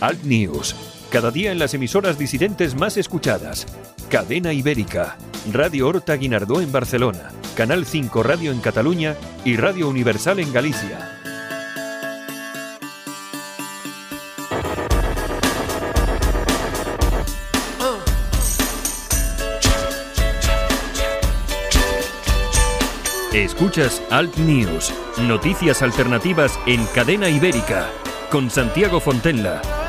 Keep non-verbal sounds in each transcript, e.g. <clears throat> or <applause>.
Alt News, cada día en las emisoras disidentes más escuchadas. Cadena Ibérica, Radio Horta Guinardó en Barcelona, Canal 5 Radio en Cataluña y Radio Universal en Galicia. Escuchas Alt News, noticias alternativas en Cadena Ibérica, con Santiago Fontenla.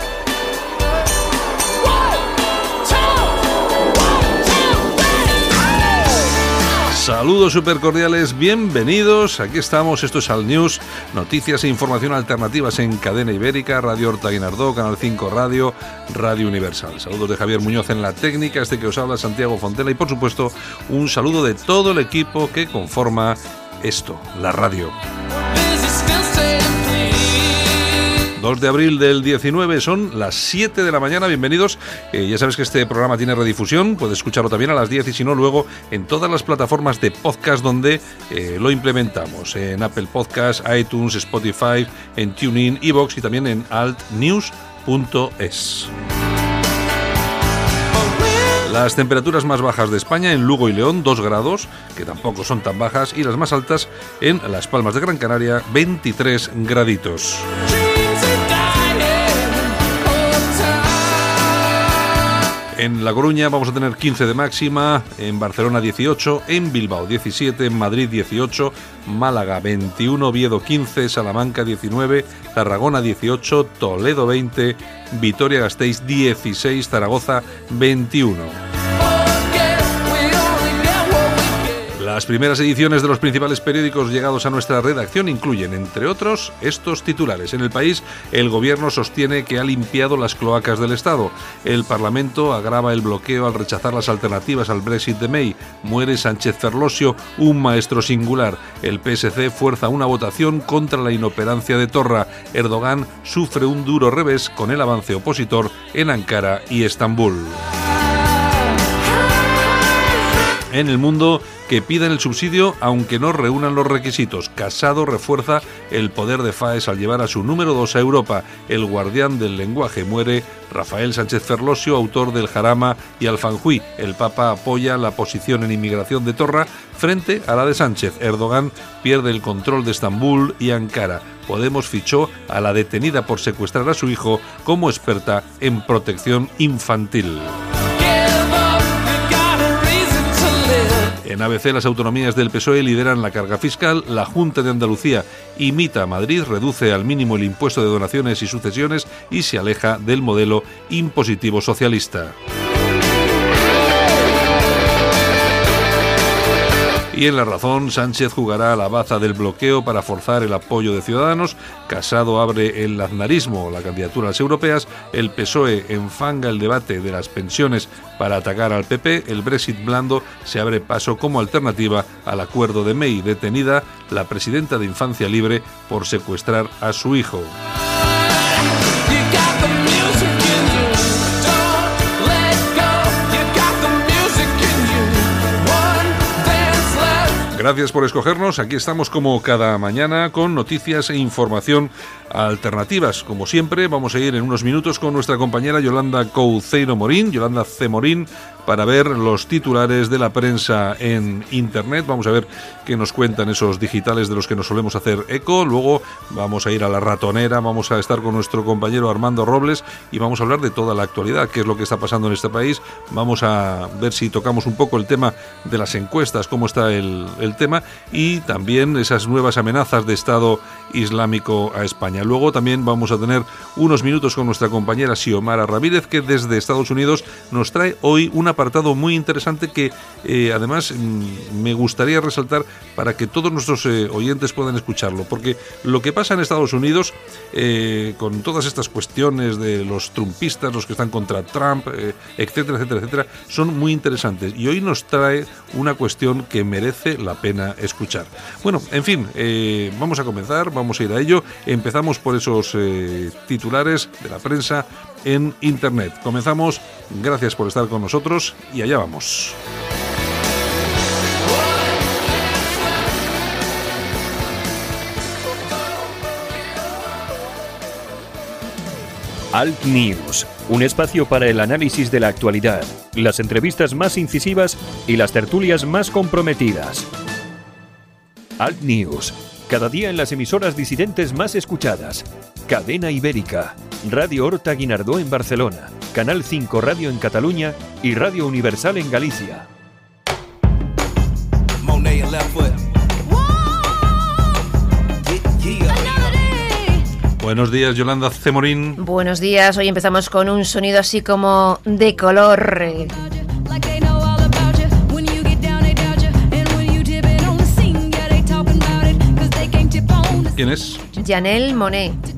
Saludos super cordiales, bienvenidos. Aquí estamos, esto es Al News, noticias e información alternativas en Cadena Ibérica, Radio Horta Guinardó, Canal 5 Radio, Radio Universal. Saludos de Javier Muñoz en la técnica, este que os habla Santiago Fontela y por supuesto un saludo de todo el equipo que conforma esto, la radio. 2 de abril del 19 son las 7 de la mañana, bienvenidos. Eh, ya sabes que este programa tiene redifusión, puedes escucharlo también a las 10 y si no luego en todas las plataformas de podcast donde eh, lo implementamos, en Apple Podcasts, iTunes, Spotify, en TuneIn, Evox y también en altnews.es. Las temperaturas más bajas de España en Lugo y León, 2 grados, que tampoco son tan bajas, y las más altas en Las Palmas de Gran Canaria, 23 graditos. En La Coruña vamos a tener 15 de máxima, en Barcelona 18, en Bilbao 17, en Madrid 18, Málaga 21, Oviedo 15, Salamanca 19, Tarragona 18, Toledo 20, Vitoria Gasteiz 16, Zaragoza 21. Las primeras ediciones de los principales periódicos llegados a nuestra redacción incluyen, entre otros, estos titulares. En el país, el gobierno sostiene que ha limpiado las cloacas del Estado. El Parlamento agrava el bloqueo al rechazar las alternativas al Brexit de May. Muere Sánchez Ferlosio, un maestro singular. El PSC fuerza una votación contra la inoperancia de Torra. Erdogan sufre un duro revés con el avance opositor en Ankara y Estambul. En el mundo, que piden el subsidio aunque no reúnan los requisitos. Casado refuerza el poder de FAES al llevar a su número 2 a Europa. El guardián del lenguaje muere. Rafael Sánchez Ferlosio, autor del Jarama y Alfanjuí. El Papa apoya la posición en inmigración de Torra frente a la de Sánchez. Erdogan pierde el control de Estambul y Ankara. Podemos fichó a la detenida por secuestrar a su hijo como experta en protección infantil. En ABC las autonomías del PSOE lideran la carga fiscal, la Junta de Andalucía imita a Madrid, reduce al mínimo el impuesto de donaciones y sucesiones y se aleja del modelo impositivo socialista. Y en La Razón, Sánchez jugará a la baza del bloqueo para forzar el apoyo de Ciudadanos. Casado abre el aznarismo, la candidatura a las europeas. El PSOE enfanga el debate de las pensiones para atacar al PP. El Brexit blando se abre paso como alternativa al acuerdo de May, detenida la presidenta de Infancia Libre por secuestrar a su hijo. Gracias por escogernos. Aquí estamos como cada mañana con noticias e información alternativas. Como siempre, vamos a ir en unos minutos con nuestra compañera Yolanda Couceiro Morín, Yolanda C. Morín, para ver los titulares de la prensa en Internet. Vamos a ver qué nos cuentan esos digitales de los que nos solemos hacer eco. Luego vamos a ir a la ratonera, vamos a estar con nuestro compañero Armando Robles y vamos a hablar de toda la actualidad, qué es lo que está pasando en este país. Vamos a ver si tocamos un poco el tema de las encuestas, cómo está el, el tema y también esas nuevas amenazas de Estado Islámico a España. Luego también vamos a tener unos minutos con nuestra compañera Xiomara Ramírez que desde Estados Unidos nos trae hoy una apartado muy interesante que eh, además mm, me gustaría resaltar para que todos nuestros eh, oyentes puedan escucharlo, porque lo que pasa en Estados Unidos eh, con todas estas cuestiones de los trumpistas, los que están contra Trump, etcétera, etcétera, etcétera, son muy interesantes y hoy nos trae una cuestión que merece la pena escuchar. Bueno, en fin, vamos a comenzar, vamos a ir a ello. Empezamos por esos titulares de la prensa en Internet. Comenzamos, gracias por estar con nosotros y allá vamos. Alt News, un espacio para el análisis de la actualidad, las entrevistas más incisivas y las tertulias más comprometidas. Alt News, cada día en las emisoras disidentes más escuchadas. Cadena Ibérica, Radio Horta Guinardó en Barcelona, Canal 5 Radio en Cataluña y Radio Universal en Galicia. Buenos días, Yolanda Cemorín. Buenos días, hoy empezamos con un sonido así como de color. ¿Quién es? Janelle Monet.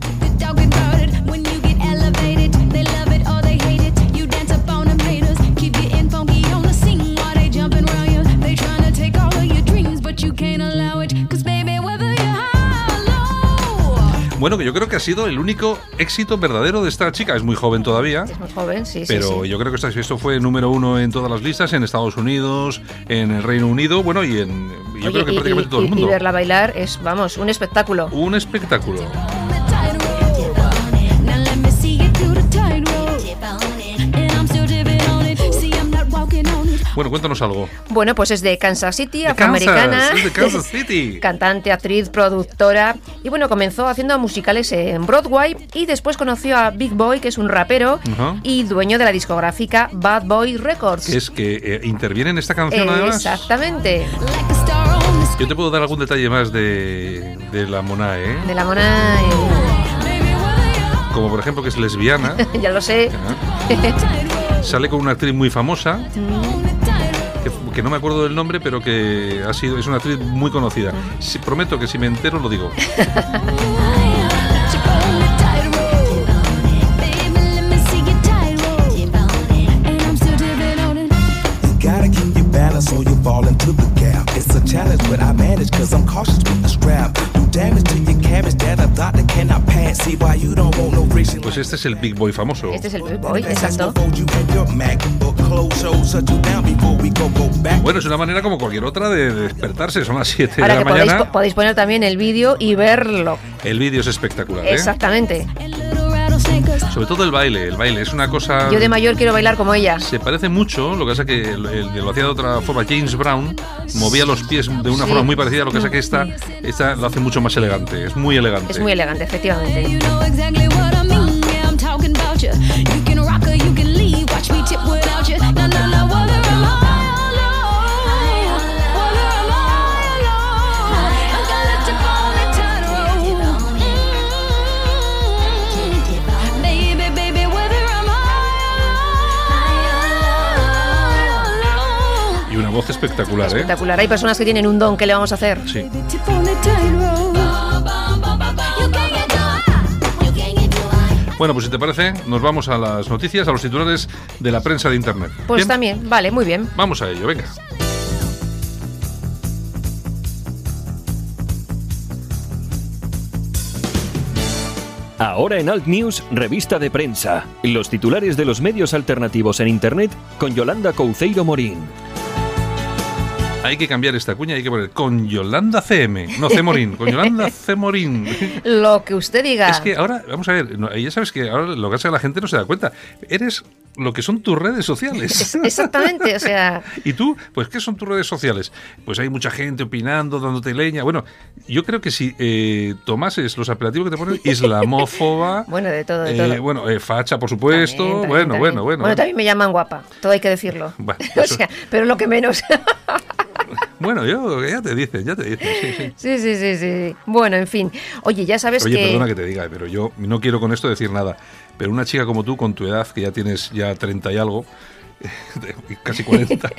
Bueno, que yo creo que ha sido el único éxito verdadero de esta chica. Es muy joven todavía. Es muy joven, sí, Pero sí, sí. yo creo que esta- esto fue número uno en todas las listas, en Estados Unidos, en el Reino Unido, bueno, y en yo Oye, creo que y- prácticamente y- todo el mundo. Y verla bailar es, vamos, un espectáculo. Un espectáculo. Bueno, cuéntanos algo. Bueno, pues es de Kansas City, afroamericana. Kansas, es de Kansas <laughs> City. Cantante, actriz, productora. Y bueno, comenzó haciendo musicales en Broadway y después conoció a Big Boy, que es un rapero Ajá. y dueño de la discográfica Bad Boy Records. Es que eh, interviene en esta canción además. Exactamente. Yo te puedo dar algún detalle más de, de la Mona, ¿eh? De la mona. Como por ejemplo que es lesbiana. eh, <laughs> ya lo sé. Sale con una actriz muy famosa. Que, que no me acuerdo del nombre, pero que ha sido es una actriz muy conocida. Prometo que si me entero lo digo. <laughs> It's a. See why you don't Pues este es el Big Boy famoso. Este es el Big Boy, exacto. Bueno, es una manera como cualquier otra de de despertarse. Son las 7 de la que podéis, mañana. po- podéis poner también el vídeo y verlo. El vídeo es espectacular, ¿eh? Exactamente. Sobre todo el baile. El baile es una cosa. Yo de mayor quiero bailar como ella. Se parece mucho, lo que pasa que el, el que lo hacía de otra forma, James Brown, movía los pies de una Sí. forma muy parecida, lo que pasa que esta, esta lo hace mucho más elegante, es muy elegante. Es muy elegante, efectivamente. You. You can rock or you can leave. Watch me tip without you. No, no, no. Whether am I alone? Whether am I alone? I gotta tip on the tightrope. Baby, baby, whether am I alone? Y una voz espectacular, ¿eh? Espectacular. Hay personas que tienen un don. ¿Qué le vamos a hacer? Sí. Bueno, pues si te parece, nos vamos a las noticias, a los titulares de la prensa de Internet. Pues ¿Bien? también. Vale, muy bien. Vamos a ello, venga. Ahora en Alt News, revista de prensa. Los titulares de los medios alternativos en Internet con Yolanda Couceiro Morín. Hay que cambiar esta cuña, hay que poner con Yolanda CM, no Cemorín, con Yolanda Cemorín. Lo que usted diga. Es que ahora, vamos a ver, no, ya sabes que ahora lo que hace la gente no se da cuenta. Eres lo que son tus redes sociales. Es- exactamente, o sea, <laughs> ¿Y tú? Pues, ¿qué son tus redes sociales? Pues hay mucha gente opinando, dándote leña. Bueno, yo creo que si eh, tomases los apelativos que te ponen, <laughs> islamófoba. Bueno, de todo, de eh, todo. Bueno, eh, facha, por supuesto. También, también, bueno, también. bueno, bueno, Bueno, también me llaman guapa, todo hay que decirlo. Bueno, <laughs> o eso- sea, pero lo que menos. Bueno, yo, ya te dicen, ya te dicen, sí, sí. sí, sí, sí, sí. Bueno, en fin. Oye, ya sabes Oye, que. perdona que te diga, pero yo no quiero con esto decir nada. Pero una chica como tú, con tu edad, que ya tienes ya 30 y algo, <laughs> casi 40.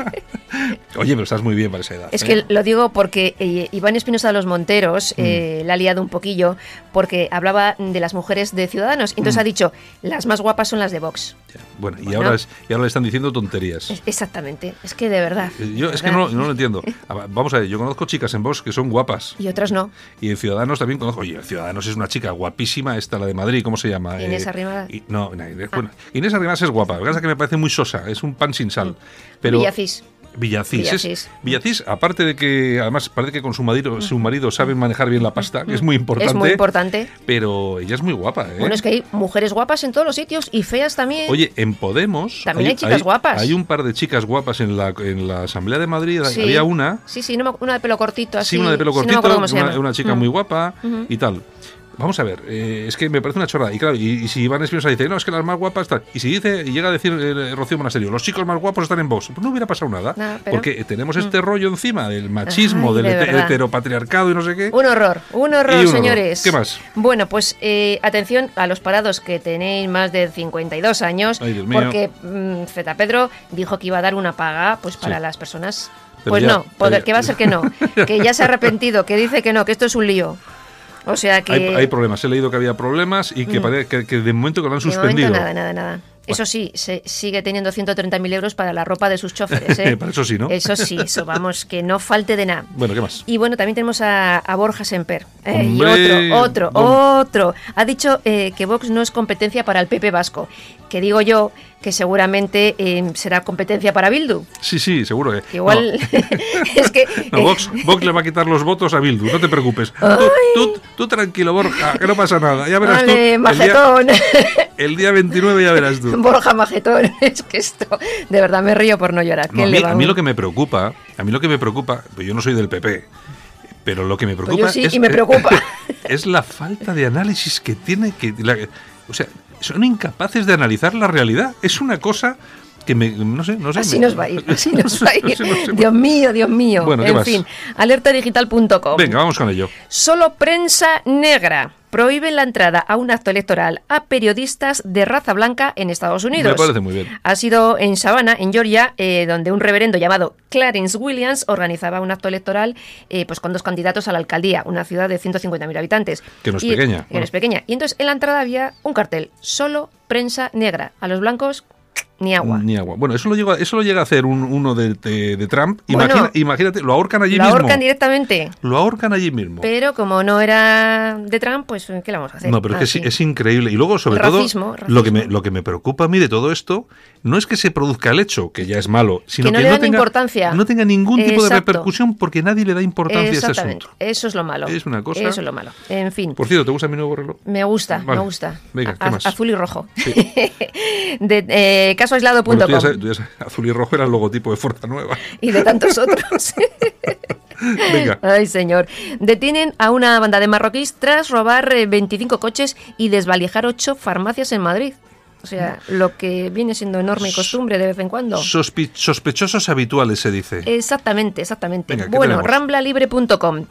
Oye, pero estás muy bien para esa edad. Es ¿eh? que lo digo porque eh, Iván Espinosa de los Monteros Mm. eh, la ha liado un poquillo porque hablaba de las mujeres de Ciudadanos. Entonces Mm. ha dicho, las más guapas son las de Vox. Ya, Bueno, y ahora, es- y ahora le están diciendo tonterías. Es- exactamente. Es que de verdad. Yo de es que no, no lo entiendo. <laughs> A ver, Vamos a ver, yo conozco chicas en Vox que son guapas. Y otras no. Y en Ciudadanos también conozco. Oye, en Ciudadanos es una chica guapísima, esta, la de Madrid, ¿cómo se llama? Inés Arrimadas. no, no, Inés, bueno, Inés Arrimadas es guapa. Lo que pasa es que me parece muy sosa, es un pan sin sal. Pero, Villafís. Villacís. Villacís. Villacís, aparte de que además parece que con su marido, su marido saben manejar bien la pasta, que es muy importante. Es muy importante. Pero ella es muy guapa, ¿eh? Bueno, es que hay mujeres guapas en todos los sitios y feas también. Oye, en Podemos. También hay chicas guapas. Hay un par de chicas guapas en la, en la Asamblea de Madrid. Sí. Había una. Sí, sí, no me- una de pelo cortito así. Sí, una de pelo sí, no me cortito, una, chica Mm. muy guapa y tal. Vamos a ver, eh, es que me parece una chorrada. Y claro, y, y si Iván Espinosa dice, no, es que las más guapas tal. Y si dice, y llega a decir eh, Rocío Monasterio, los chicos más guapos están en Vox, pues no hubiera pasado nada. No, pero- Mm. porque tenemos este rollo encima del machismo, Ay, del de heteropatriarcado y no sé qué. Un horror, un horror, un horror. señores. ¿Qué más? Bueno, pues eh, atención a los parados que tenéis más de 52 años, Ay, Dios mío. porque mm, Zeta Pedro dijo que iba a dar una paga pues para Sí. las personas. Pero pues ya- no, ya- que va a ser que no, <laughs> que ya se ha arrepentido, que dice que no, que esto es un lío. O sea que Hay, hay problemas, he leído que había problemas y que, Mm. que, que de momento que lo han de suspendido. nada, nada, nada. Eso sí, se sigue teniendo 130.000 euros para la ropa de sus choferes. ¿eh? <laughs> Para eso sí, ¿no? Eso sí, eso vamos, que no falte de nada. Bueno, ¿qué más? Y bueno, también tenemos a, a Borja Semper. Eh, y otro, otro, otro. Ha dicho eh, que Vox no es competencia para el PP vasco. Que digo yo que seguramente eh, será competencia para Bildu. Sí, sí, seguro que. Que igual <laughs> es que... <laughs> No, Vox, Vox le va a quitar los votos a Bildu, no te preocupes. Tú, tú- tú tranquilo, Borja, que no pasa nada. Ya verás tú. Vale, el día- majetón. <laughs> El día 29 ya verás tú. Borja Majetón. Es que esto, de verdad, me río por no llorar. No, ¿Qué a, mí, a vamos? mí lo que me preocupa, a mí lo que me preocupa, pues yo no soy del PP, pero lo que me preocupa Pues yo sí, es, y me preocupa. es la falta de análisis que tiene que la- o sea, son incapaces de analizar la realidad. Es una cosa que me no sé, no sé. Así me- nos va a ir, así <laughs> nos va a ir. No sé, no sé. Dios mío, Dios mío. Bueno, ¿qué en más? fin, alertadigital.com. Venga, vamos con ello. Solo prensa negra prohíbe la entrada a un acto electoral a periodistas de raza blanca en Estados Unidos. Me parece muy bien. Ha sido en Savannah, en Georgia, eh, donde un reverendo llamado Clarence Williams organizaba un acto electoral eh, pues con dos candidatos a la alcaldía, una ciudad de 150.000 habitantes. Que no es Y- pequeña, que no es pequeña. Y entonces en la entrada había un cartel, solo prensa negra. A los blancos, ni agua. Ni agua. Bueno, eso lo llega, eso lo llega a hacer un- uno de, de- de Trump. Bueno. Imagina- imagínate, lo ahorcan allí Lo mismo. ahorcan directamente. Lo ahorcan allí mismo. Pero como no era de Trump, pues ¿qué le vamos a hacer? No, pero es que Así. es, es increíble. Y luego, sobre todo, racismo, Lo, que me, lo que me preocupa a mí de todo esto no es que se produzca el hecho, que ya es malo, sino Que no que, le no dan tenga, importancia. no tenga ningún tipo de repercusión porque nadie le da importancia a Exactamente. asunto. Eso es lo malo. Es una cosa- Eso es lo malo. En fin. Por cierto, ¿te gusta mi nuevo reloj? Me gusta, Vale. me gusta. Venga, ¿qué A- más? Azul y rojo. Sí. <laughs> de eh, casoaislado.com Bueno, tú tú azul y rojo era el logotipo de Fuerza Nueva. <laughs> y de tantos <laughs> otros. <laughs> Venga. Ay, señor. Detienen a una banda de marroquíes tras robar eh, 25 coches y desvalijar 8 farmacias en Madrid. O sea, lo que viene siendo enorme costumbre de vez en cuando. Sospechosos habituales, se dice. Exactamente, exactamente. Venga, ¿qué bueno, ramblalibre.com.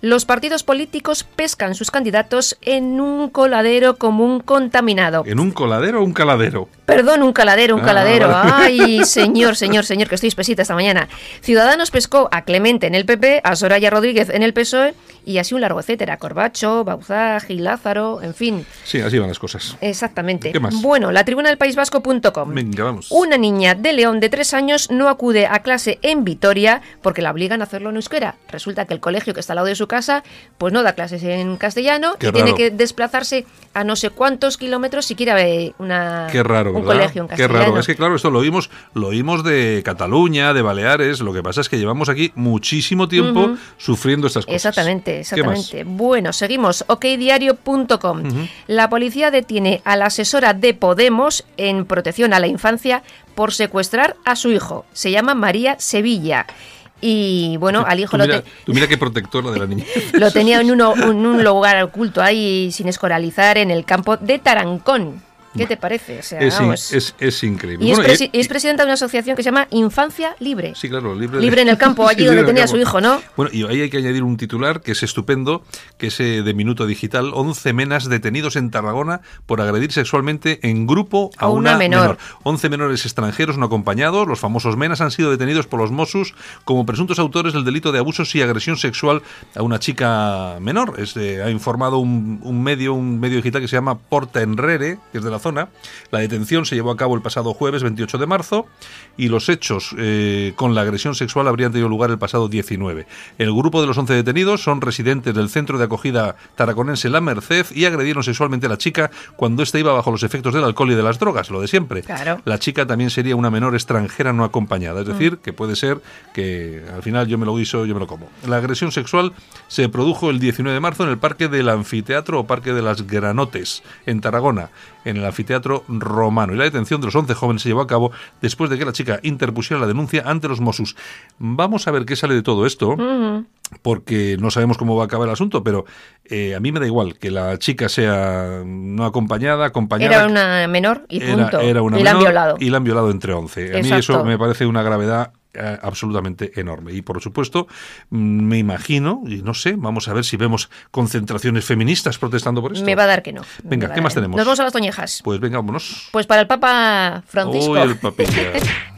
Los partidos políticos pescan sus candidatos en un coladero común contaminado. ¿En un coladero o un caladero? Perdón, un caladero, un Ah, caladero. vale. Ay, <laughs> señor, señor, señor, que estoy espesita esta mañana. Ciudadanos pescó a Clemente en el PP, a Soraya Rodríguez en el PSOE y así un largo etcétera. Corbacho, Bauzá, Gil Lázaro, en fin. Sí, así van las cosas. Exactamente. ¿Qué más? Bueno, la tribuna del País Vasco.com. Venga, vamos. Una niña de León de tres años no acude a clase en Vitoria porque la obligan a hacerlo en euskera. Resulta que el colegio que está al lado de su casa pues no da clases en castellano Qué y tiene que desplazarse a no sé cuántos kilómetros si quiere una, Qué raro, un ¿verdad? colegio en Qué castellano. raro. Es que claro, esto lo oímos, lo oímos de Cataluña, de Baleares. Lo que pasa es que llevamos aquí muchísimo tiempo sufriendo estas cosas. Exactamente, ¿Qué exactamente. Bueno, seguimos. okdiario.com. La policía detiene a la asesora de Podemos en protección a la infancia por secuestrar a su hijo. Se llama María Sevilla. Y bueno, al hijo Tú lo, te- tú mira qué protectora de la niña. <laughs> lo tenía en, uno- en un lugar oculto ahí sin escoralizar en el campo de Tarancón. ¿Qué te parece? O sea, es, in- es, es increíble. y es, es presidenta de una asociación que se llama Infancia Libre. Sí, claro, libre, Libre en el campo, <laughs> allí Sí, donde tenía su campo. hijo, ¿no? Bueno, y ahí hay que añadir un titular que es estupendo, que es eh, de Minuto Digital. 11 menas detenidos en Tarragona por agredir sexualmente en grupo a, A una menor. 11 menores extranjeros no acompañados, los famosos menas, han sido detenidos por los Mossos como presuntos autores del delito de abusos y agresión sexual a una chica menor. Es, eh, ha informado un, un medio, un medio digital que se llama Porta Enrere, que es de la zona. La detención se llevó a cabo el pasado jueves 28 de marzo y los hechos eh, con la agresión sexual habrían tenido lugar el pasado 19. El grupo de los 11 detenidos son residentes del centro de acogida taraconense La Merced y agredieron sexualmente a la chica cuando ésta iba bajo los efectos del alcohol y de las drogas, lo de siempre. Claro. La chica también sería una menor extranjera no acompañada, es decir, que puede ser que al final yo me lo guiso, yo me lo como. La agresión sexual se produjo el 19 de marzo en el Parque del Anfiteatro o Parque de las Granotes, en Tarragona, en el Anfiteatro Romano. Y la detención de los 11 jóvenes se llevó a cabo después de que la chica interpusiera la denuncia ante los Mossos. Vamos a ver qué sale de todo esto. Porque no sabemos cómo va a acabar el asunto, pero eh, a mí me da igual que la chica sea no acompañada, acompañada. Era una menor y Era- punto. era una y la han violado. Y la han violado entre 11. A mí Exacto. eso me parece una gravedad eh, absolutamente enorme. Y por supuesto, mm, me imagino, y no sé, vamos a ver si vemos concentraciones feministas protestando por esto. Me va a dar que no. Venga, ¿qué más tenemos? Nos vamos a las toñejas. Pues venga, vámonos. Pues para el Papa Francisco. Uy, el papilla. <laughs>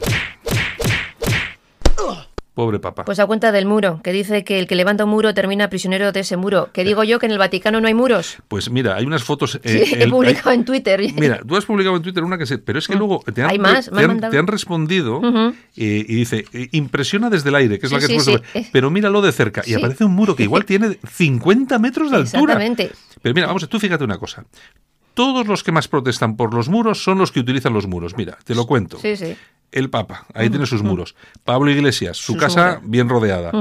Pobre papa. Pues a cuenta del muro, que dice que el que levanta un muro termina prisionero de ese muro. Que digo yo que en el Vaticano no hay muros. Pues mira, hay unas fotos. eh, Sí, he publicado hay- en Twitter. <laughs> Mira, tú has publicado en Twitter una que se. Pero es que luego te han, Hay más, te han te han respondido eh, y dice: eh, impresiona desde el aire, que es la Sí, que has sí, puesto, sí. Pero míralo de cerca. Y aparece un muro que igual tiene 50 metros de altura. Exactamente. Pero mira, vamos, tú fíjate una cosa. Todos los que más protestan por los muros son los que utilizan los muros. Mira, te lo cuento. Sí, sí. El Papa, ahí tiene sus muros. Pablo Iglesias, su Sus casa muros. bien rodeada.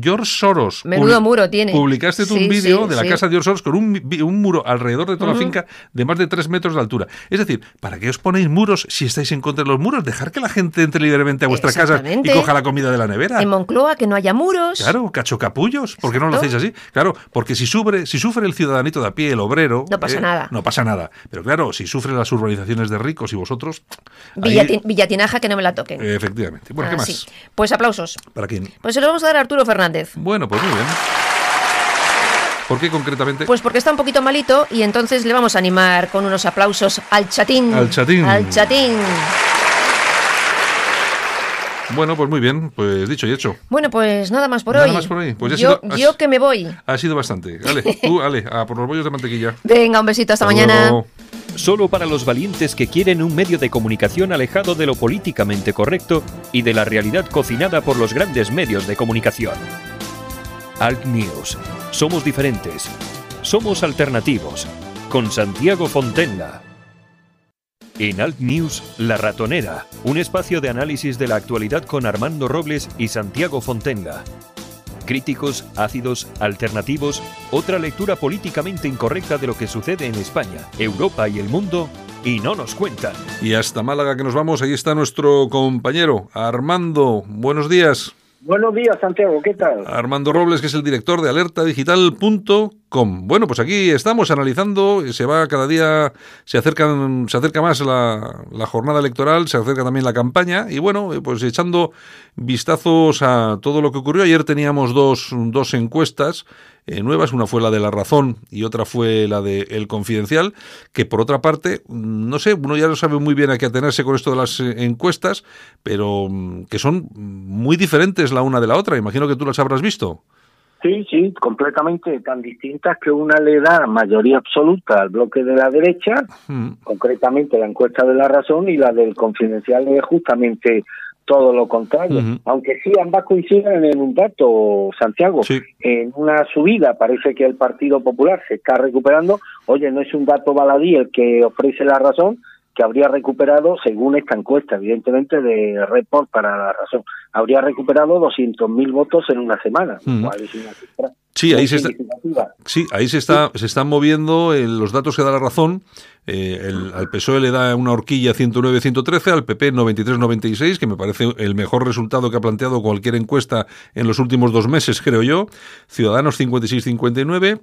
George Soros. Menudo muro tiene. Publicaste tú un vídeo sí, de la sí. casa de George Soros con un, muro alrededor de toda la finca de más de tres metros de altura. Es decir, ¿para qué os ponéis muros si estáis en contra de los muros? Dejar que la gente entre libremente a vuestra casa y coja la comida de la nevera. En Moncloa que no haya muros. Claro, cachocapullos. ¿Por qué no lo hacéis así? Claro, porque si sufre, si sufre el ciudadanito de a pie, el obrero. eh, No pasa nada. No pasa nada. Pero claro, si sufren las urbanizaciones de ricos y vosotros. ahí- Villatinaja que no me la toquen. efectivamente. Bueno, ¿qué más? Pues aplausos. ¿Para quién? Pues se lo vamos a dar a Arturo Fernández. Bueno, pues muy bien. ¿Por qué concretamente? Pues porque está un poquito malito y entonces le vamos a animar con unos aplausos al chatín. Al chatín. Al chatín. Bueno, pues muy bien. Pues dicho y hecho. Bueno, pues nada más por Nada hoy. más por hoy. Pues ya yo, sido- has- yo que me voy. Ha sido bastante. Ale, tú, <laughs> Ale, a por los bollos de mantequilla. Venga, un besito, hasta, Hasta mañana. luego. Solo para los valientes que quieren un medio de comunicación alejado de lo políticamente correcto y de la realidad cocinada por los grandes medios de comunicación. Alt News. Somos diferentes. Somos alternativos. Con Santiago Fontenla. En Alt News, La Ratonera, un espacio de análisis de la actualidad con Armando Robles y Santiago Fontenla. Críticos, ácidos, alternativos, otra lectura políticamente incorrecta de lo que sucede en España, Europa y el mundo, y no nos cuentan. Y hasta Málaga que nos vamos. Ahí está nuestro compañero Armando. Buenos días. Buenos días, Santiago, ¿qué tal? Armando Robles, que es el director de alertadigital.com. Bueno, pues aquí estamos analizando, se va cada día, se acercan, se acerca más la, la jornada electoral, se acerca también la campaña, y bueno, eh, pues echando vistazos a todo lo que ocurrió. Ayer teníamos dos, dos encuestas eh, nuevas, una fue la de La Razón y otra fue la de El Confidencial, que por otra parte, mm, no sé, uno ya no sabe muy bien a qué atenerse con esto de las eh, encuestas, pero mm, que son muy diferentes la una de la otra. Imagino que tú las habrás visto. Sí, sí, completamente tan distintas que una le da mayoría absoluta al bloque de la derecha, Mm. concretamente la encuesta de la razón, y la del confidencial es justamente todo lo contrario. Aunque sí, ambas coinciden en un dato, Santiago. Sí. En una subida parece que el Partido Popular se está recuperando. Oye, no es un dato baladí el que ofrece la razón, que habría recuperado, según esta encuesta, evidentemente, de Report para la razón, habría recuperado 200.000 votos en una semana, cual es una cifra Sí, ahí se está, sí, ahí se está, se están moviendo eh, los datos que da la razón. Eh, el- al PSOE le da una horquilla 109-113, al PP 93-96, que me parece el mejor resultado que ha planteado cualquier encuesta en los últimos dos meses, creo yo. Ciudadanos 56-59.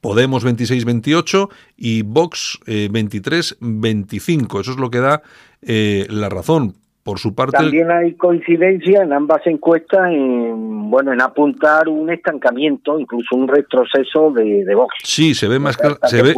Podemos 26-28 y Vox eh, 23-25. Eso es lo que da eh, la razón. Por su parte, También hay coincidencia en ambas encuestas en, bueno, en apuntar un estancamiento, incluso un retroceso de, de Vox. sí, se ve más, ve,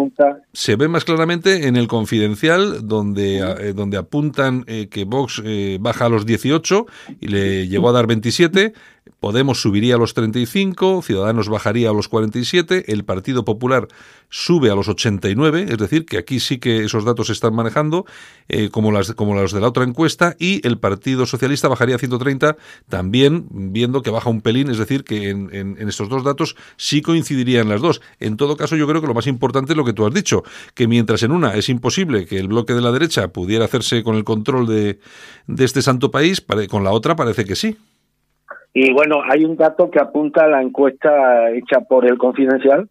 Se ve más claramente en el confidencial, donde, eh, donde apuntan eh, que Vox eh, baja a los 18 y le llegó a dar 27. Podemos subiría a los 35, Ciudadanos bajaría a los 47, el Partido Popular sube a los 89, es decir, que aquí sí que esos datos se están manejando, eh, como, las, como los de la otra encuesta, y el Partido Socialista bajaría a 130, también viendo que baja un pelín, es decir, que en, en, estos dos datos sí coincidirían las dos. En todo caso, yo creo que lo más importante es lo que tú has dicho, que mientras en una es imposible que el bloque de la derecha pudiera hacerse con el control de, de este santo país, con la otra parece que sí. Y bueno, hay un dato que apunta a la encuesta hecha por el Confidencial,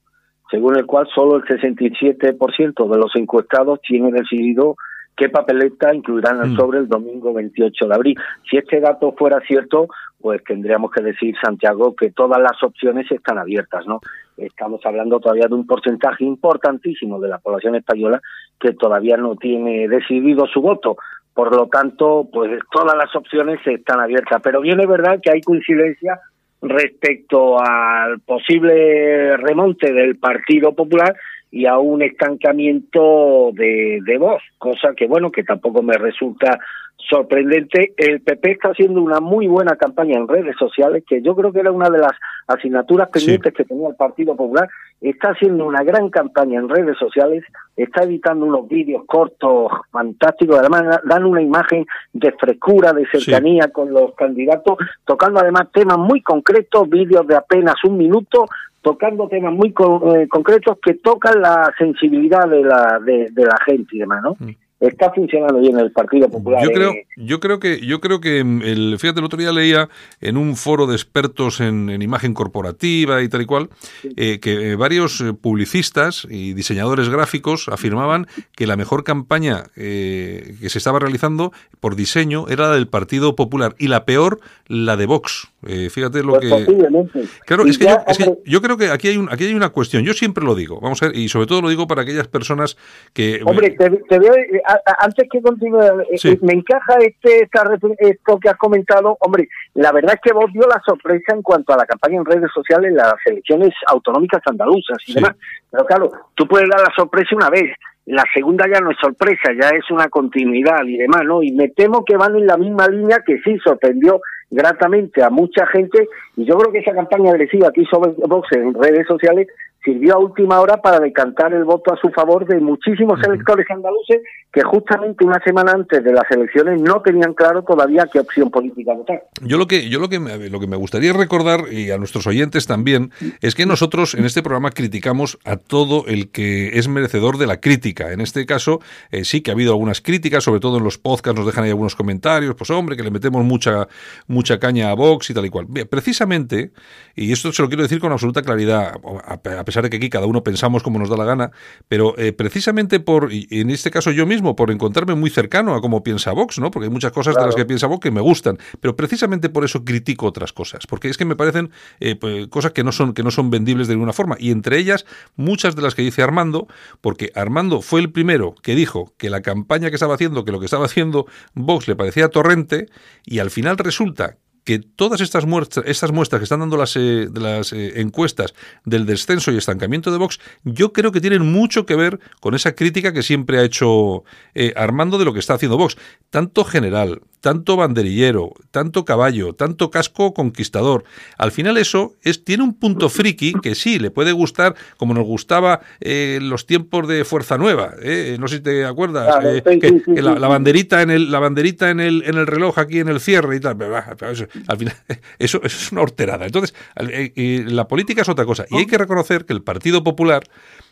según el cual solo el 67% de los encuestados tiene decidido qué papeleta incluirán el Mm. sobre el domingo 28 de abril. Si este dato fuera cierto, pues tendríamos que decir, Santiago, que todas las opciones están abiertas, ¿no? Estamos hablando todavía de un porcentaje importantísimo de la población española que todavía no tiene decidido su voto. Por lo tanto, pues todas las opciones están abiertas. Pero bien es verdad que hay coincidencia respecto al posible remonte del Partido Popular y a un estancamiento de, de voz, cosa que bueno, que tampoco me resulta sorprendente. El PP está haciendo una muy buena campaña en redes sociales, que yo creo que era una de las asignaturas pendientes que tenía el Partido Popular. Está haciendo una gran campaña en redes sociales, está editando unos vídeos cortos fantásticos, además dan una imagen de frescura, de cercanía con los candidatos, tocando además temas muy concretos, vídeos de apenas un minuto, tocando temas muy eh, concretos que tocan la sensibilidad de la, de, de la gente y demás, ¿no? Está funcionando bien el Partido Popular. Yo creo, eh, yo creo que, yo creo que mm, el, fíjate, el otro día leía en un foro de expertos en, en imagen corporativa y tal y cual, eh, que varios eh, publicistas y diseñadores gráficos afirmaban que la mejor campaña eh, que se estaba realizando por diseño era la del Partido Popular y la peor la de Vox. Eh, fíjate lo pues que. Claro, es que, yo, ya, es que hombre, yo creo que aquí hay, un, aquí hay una cuestión. Yo siempre lo digo, vamos a ver, y sobre todo lo digo para aquellas personas que. Hombre, te, te veo, eh, antes que continúe, eh, Sí. me encaja este esto que has comentado. Hombre, la verdad es que vos dio la sorpresa en cuanto a la campaña en redes sociales las elecciones autonómicas andaluzas y Sí. demás. Pero claro, tú puedes dar la sorpresa una vez. La segunda ya no es sorpresa, ya es una continuidad y demás, ¿no? Y me temo que van en la misma línea que sí sorprendió gratamente a mucha gente y yo creo que esa campaña agresiva que hizo Vox en redes sociales sirvió a última hora para decantar el voto a su favor de muchísimos electores andaluces que justamente una semana antes de las elecciones no tenían claro todavía qué opción política votar. Yo lo que yo lo que me, lo que me gustaría recordar y a nuestros oyentes también es que nosotros en este programa criticamos a todo el que es merecedor de la crítica. En este caso eh, sí que ha habido algunas críticas, sobre todo en los podcasts nos dejan ahí algunos comentarios, pues hombre que le metemos mucha mucha caña a Vox y tal y cual. Bien, Precisamente y esto se lo quiero decir con absoluta claridad, a, a pesar de que aquí cada uno pensamos como nos da la gana, pero eh, precisamente por y en este caso yo mismo por encontrarme muy cercano a cómo piensa Vox, ¿no? Porque hay muchas cosas de las que piensa Vox que me gustan, pero precisamente por eso critico otras cosas, porque es que me parecen eh, pues, cosas que no son que no son vendibles de ninguna forma y entre ellas muchas de las que dice Armando, porque Armando fue el primero que dijo que la campaña que estaba haciendo, que lo que estaba haciendo Vox le parecía torrente y al final resulta que todas estas muestras, estas muestras que están dando las, eh, de las eh, encuestas del descenso y estancamiento de Vox, yo creo que tienen mucho que ver con esa crítica que siempre ha hecho eh, Armando de lo que está haciendo Vox. Tanto general, tanto banderillero, tanto caballo, tanto casco conquistador. Al final eso es, tiene un punto friki que sí, le puede gustar como nos gustaba eh, en los tiempos de Fuerza Nueva. eh, No sé si te acuerdas. Claro, eh, sí, que- sí, sí, que la, la banderita en el, la banderita en el, en el reloj aquí en el cierre y tal. pero, bah, pero eso, al final, <laughs> eso, eso es una horterada. Entonces, eh, eh, la política es otra cosa. Y hay que reconocer que el Partido Popular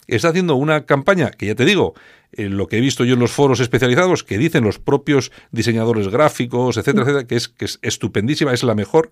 está haciendo una campaña que ya te digo, eh, lo que he visto yo en los foros especializados, que dicen los propios diseñadores gráficos, etcétera, etcétera, que es, que es estupendísima, es la mejor.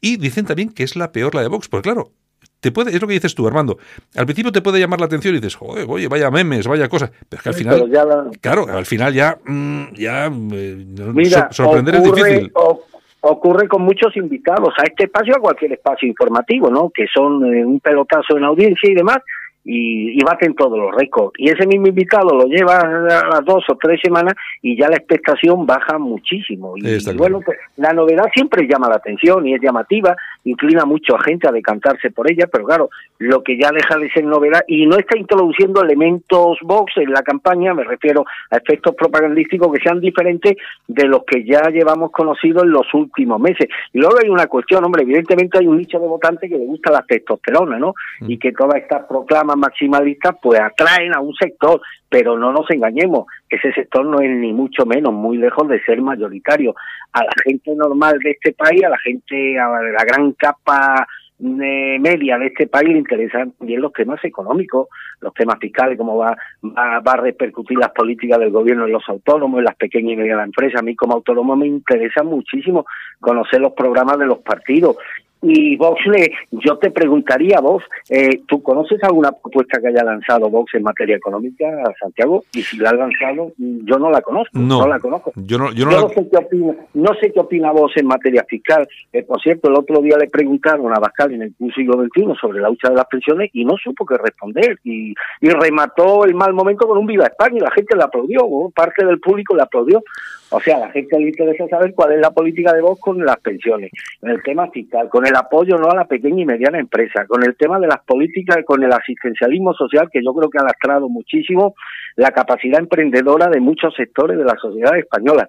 Y dicen también que es la peor la de Vox. Porque claro, te puede, es lo que dices tú, Armando. Al principio te puede llamar la atención y dices, joder, oye, vaya memes, vaya cosas. Pero es que al final. La- Claro, al final ya, mm, ya eh, Mira, sor- sorprender ocurre, es difícil. o- ocurre con muchos invitados a este espacio, a cualquier espacio informativo, ¿no? Que son eh, un pelotazo en audiencia y demás. y, y baten todos los récords. Y ese mismo invitado lo lleva a las dos o tres semanas y ya la expectación baja muchísimo. Y, bueno, pues, la novedad siempre llama la atención y es llamativa, inclina mucho a gente a decantarse por ella, pero claro, lo que ya deja de ser novedad y no está introduciendo elementos Vox en la campaña, me refiero a efectos propagandísticos que sean diferentes de los que ya llevamos conocidos en los últimos meses. Y luego hay una cuestión, hombre, evidentemente hay un nicho de votantes que le gusta la testosterona, ¿no? Y que todas estas proclamas maximalistas pues atraen a un sector, pero no nos engañemos, ese sector no es ni mucho menos muy lejos de ser mayoritario. A la gente normal de este país, a la gente, a la gran capa media de este país le interesan también los temas económicos, los temas fiscales, cómo va, va, va a repercutir las políticas del gobierno en los autónomos, en las pequeñas y medianas empresas. A mí como autónomo me interesa muchísimo conocer los programas de los partidos. Y Vox, le, yo te preguntaría, Vox, eh, ¿tú conoces alguna propuesta que haya lanzado Vox en materia económica, Santiago? Y si la ha lanzado, yo no la conozco, No, no, la conozco. Yo no, yo no Yo la- no sé qué opina, no sé qué opina vos en materia fiscal. Eh, por cierto, el otro día le preguntaron a Bascal en el siglo XXI sobre la lucha de las pensiones y no supo qué responder y, y remató el mal momento con un viva España y la gente le aplaudió, ¿no? parte del público le aplaudió. O sea, a la gente le interesa saber cuál es la política de vos con las pensiones, con el tema fiscal, con el apoyo no a la pequeña y mediana empresa, con el tema de las políticas, con el asistencialismo social que yo creo que ha lastrado muchísimo la capacidad emprendedora de muchos sectores de la sociedad española.